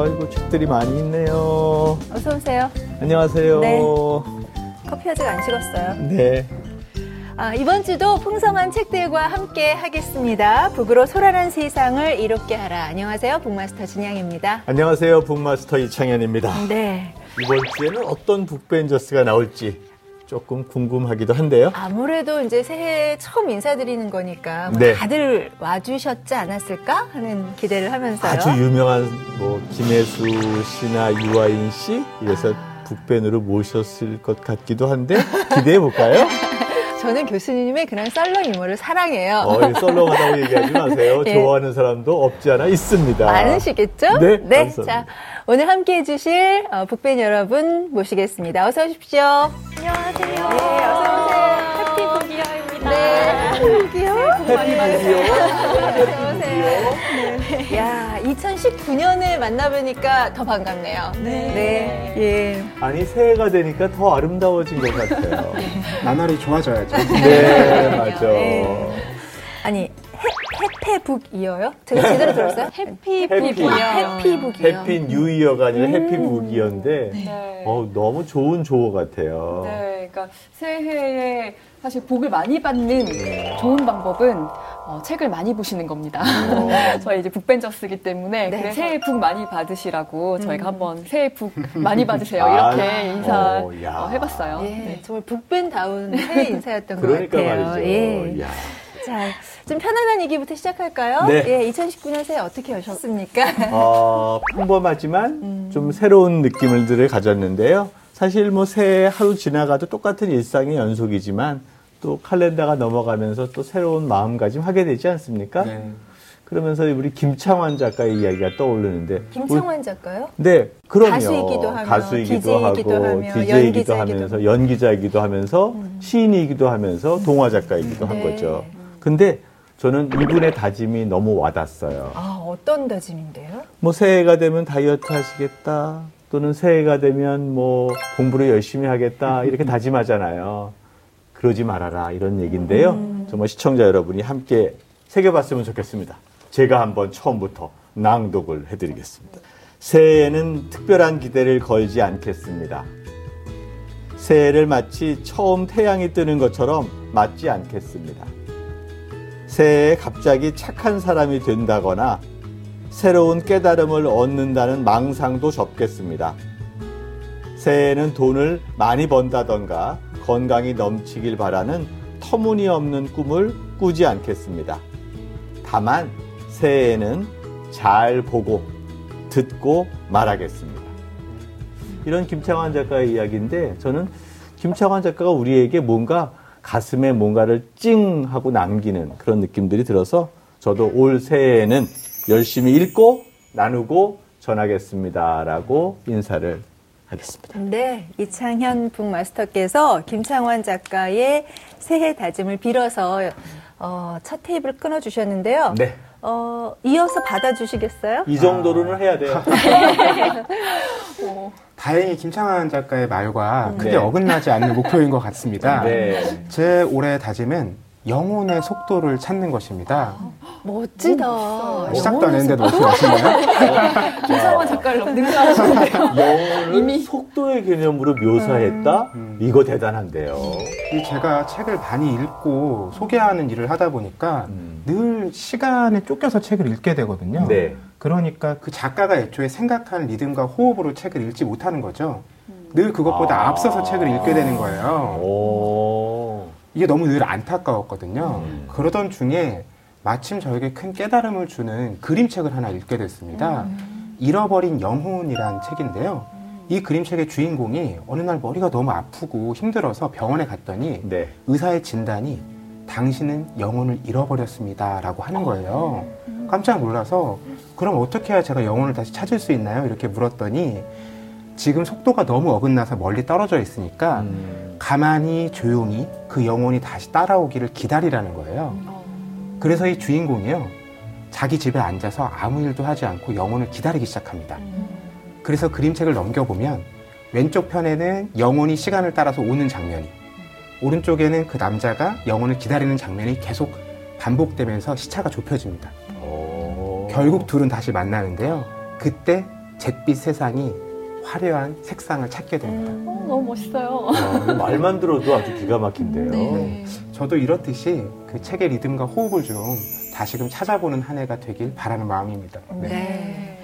아이고 책들이 많이 있네요. 어서 오세요. 안녕하세요. 네. 커피 아직 안 식었어요. 네. 아, 이번 주도 풍성한 책들과 함께 하겠습니다. 북으로 소란한 세상을 이롭게 하라. 안녕하세요. 북마스터 진양입니다. 안녕하세요. 북마스터 이창현입니다. 네. 이번 주에는 어떤 북벤저스가 나올지 조금 궁금하기도 한데요. 아무래도 이제 새해 처음 인사드리는 거니까 뭐 네. 다들 와주셨지 않았을까 하는 기대를 하면서요. 아주 유명한 뭐 김혜수 씨나 유아인 씨 이래서 북벤으로 모셨을 것 같기도 한데 기대해 볼까요? 저는 교수님의 그런 썰렁 유머를 사랑해요. 어이 썰렁하다고 얘기하지 마세요. 예. 좋아하는 사람도 없지 않아 있습니다. 많으시겠죠? 네, 자, 감사합니다. 오늘 함께 해주실 어, 북벤 여러분 모시겠습니다. 어서 오십시오. 안녕하세요. 네, 어서 오세요. 해피 북이어입니다. 네, 북이 요. 해피북이요. 네. 야, 2019년을 만나보니까 더 반갑네요. 네. 예. 아니 새해가 되니까 더 아름다워진 것 같아요. 나날이 좋아져야죠. 네, 맞아. 네. 아니, 해, 해태북이어요? 제가 제대로 들었어요? 해피 해피. 북이요. 해피북이요. 해피 뉴이어가 아니라 해피북이어인데 네. 어, 너무 좋은 조어 같아요. 네, 그러니까 새해에 사실 복을 많이 받는 좋은 방법은 어, 책을 많이 보시는 겁니다. 저희 이제 북벤저스기 때문에 네. 그래, 새해 복 많이 받으시라고 저희가 한번 새해 복 많이 받으세요 아, 이렇게 인사 어, 야. 어, 해봤어요. 예, 네. 정말 북벤다운 새 인사였던 것 그러니까 같아요. 말이죠. 예. 야. 자, 좀 편안한 얘기부터 시작할까요? 네. 예, 2019년 새해 어떻게 여셨습니까? 어, 평범하지만 음. 좀 새로운 느낌들을 가졌는데요. 사실 뭐 새해 하루 지나가도 똑같은 일상의 연속이지만 또 칼렌더가 넘어가면서 또 새로운 마음가짐 하게 되지 않습니까? 네. 그러면서 우리 김창완 작가의 이야기가 떠오르는데 김창완 작가요? 네, 그럼요. 가수이기도 하며, 가수이기도 DJ이기도 하고, 하며, DJ이기도 하면서 하고. 연기자이기도 하면서 시인이기도 하면서 동화 작가이기도 한 네. 거죠. 근데 저는 이분의 다짐이 너무 와닿았어요. 아, 어떤 다짐인데요? 뭐 새해가 되면 다이어트 하시겠다. 또는 새해가 되면 뭐 공부를 열심히 하겠다. 이렇게 다짐하잖아요. 그러지 말아라. 이런 얘기인데요. 정말 시청자 여러분이 함께 새겨봤으면 좋겠습니다. 제가 한번 처음부터 낭독을 해드리겠습니다. 새해에는 특별한 기대를 걸지 않겠습니다. 새해를 마치 처음 태양이 뜨는 것처럼 맞지 않겠습니다. 새해에 갑자기 착한 사람이 된다거나 새로운 깨달음을 얻는다는 망상도 접겠습니다. 새해에는 돈을 많이 번다던가 건강이 넘치길 바라는 터무니없는 꿈을 꾸지 않겠습니다. 다만 새해에는 잘 보고 듣고 말하겠습니다. 이런 김창완 작가의 이야기인데 저는 김창완 작가가 우리에게 뭔가 가슴에 뭔가를 찡 하고 남기는 그런 느낌들이 들어서 저도 올 새해에는 열심히 읽고 나누고 전하겠습니다라고 인사를 하겠습니다. 네, 이창현 북마스터께서 김창완 작가의 새해 다짐을 빌어서 어, 첫 테이프를 끊어 주셨는데요. 네. 어, 이어서 받아주시겠어요? 이 정도로는 해야 돼요. 다행히 김창환 작가의 말과 크게 네. 어긋나지 않는 목표인 것 같습니다. 네. 제 올해 다짐은 영혼의 속도를 찾는 것입니다. 멋지다. 시작도 안 했는데도 어떻게 아시나요? 김상환 작가를 능가하시는데요. 이미- 속도의 개념으로 묘사했다? 음. 이거 대단한데요. 이 제가 책을 많이 읽고 소개하는 일을 하다 보니까 음. 늘 시간에 쫓겨서 책을 읽게 되거든요. 네. 그러니까 그 작가가 애초에 생각한 리듬과 호흡으로 책을 읽지 못하는 거죠. 늘 그것보다 아. 앞서서 책을 읽게 되는 거예요. 오. 이게 너무 늘 안타까웠거든요. 음. 그러던 중에 마침 저에게 큰 깨달음을 주는 그림책을 하나 읽게 됐습니다. 잃어버린 영혼이란 책인데요. 이 그림책의 주인공이 어느 날 머리가 너무 아프고 힘들어서 병원에 갔더니 네. 의사의 진단이 당신은 영혼을 잃어버렸습니다. 라고 하는 거예요. 깜짝 놀라서 그럼 어떻게 해야 제가 영혼을 다시 찾을 수 있나요? 이렇게 물었더니 지금 속도가 너무 어긋나서 멀리 떨어져 있으니까 음. 가만히 조용히 그 영혼이 다시 따라오기를 기다리라는 거예요. 그래서 이 주인공이요. 자기 집에 앉아서 아무 일도 하지 않고 영혼을 기다리기 시작합니다. 그래서 그림책을 넘겨보면 왼쪽 편에는 영혼이 시간을 따라서 오는 장면이 오른쪽에는 그 남자가 영혼을 기다리는 장면이 계속 반복되면서 시차가 좁혀집니다. 오. 결국 둘은 다시 만나는데요. 그때 잿빛 세상이 화려한 색상을 찾게 됩니다. 어, 너무 멋있어요. 아, 말만 들어도 아주 기가 막힌데요. 네. 저도 이렇듯이 그 책의 리듬과 호흡을 좀 다시금 찾아보는 한 해가 되길 바라는 마음입니다. 네. 네.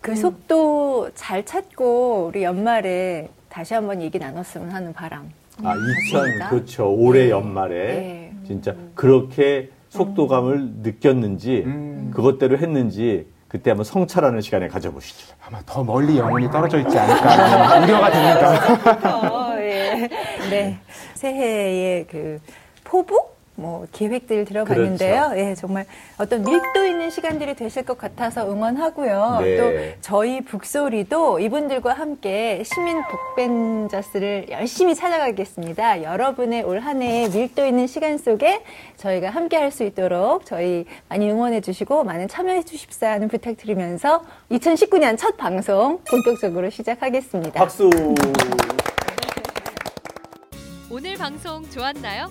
그 속도 잘 찾고 우리 연말에 다시 한번 얘기 나눴으면 하는 바람. 아, 2000, 맞습니다. 그렇죠. 올해 네. 연말에 네. 진짜 그렇게 속도감을 느꼈는지 음. 그것대로 했는지 그때 한번 성찰하는 시간에 가져보시죠. 아마 더 멀리 영혼이 떨어져 있지 않을까 우려가 됩니다. 어, 예. 네. 새해의 그 포부? 뭐 기획들 들어봤는데요. 그렇죠. 예, 정말 어떤 밀도 있는 시간들이 되실 것 같아서 응원하고요. 네. 또 저희 북소리도 이분들과 함께 시민 북벤저스를 열심히 찾아가겠습니다. 여러분의 올 한 해의 밀도 있는 시간 속에 저희가 함께 할 수 있도록 저희 많이 응원해 주시고 많은 참여해 주십사는 부탁드리면서 2019년 첫 방송 본격적으로 시작하겠습니다. 박수! 오늘 방송 좋았나요?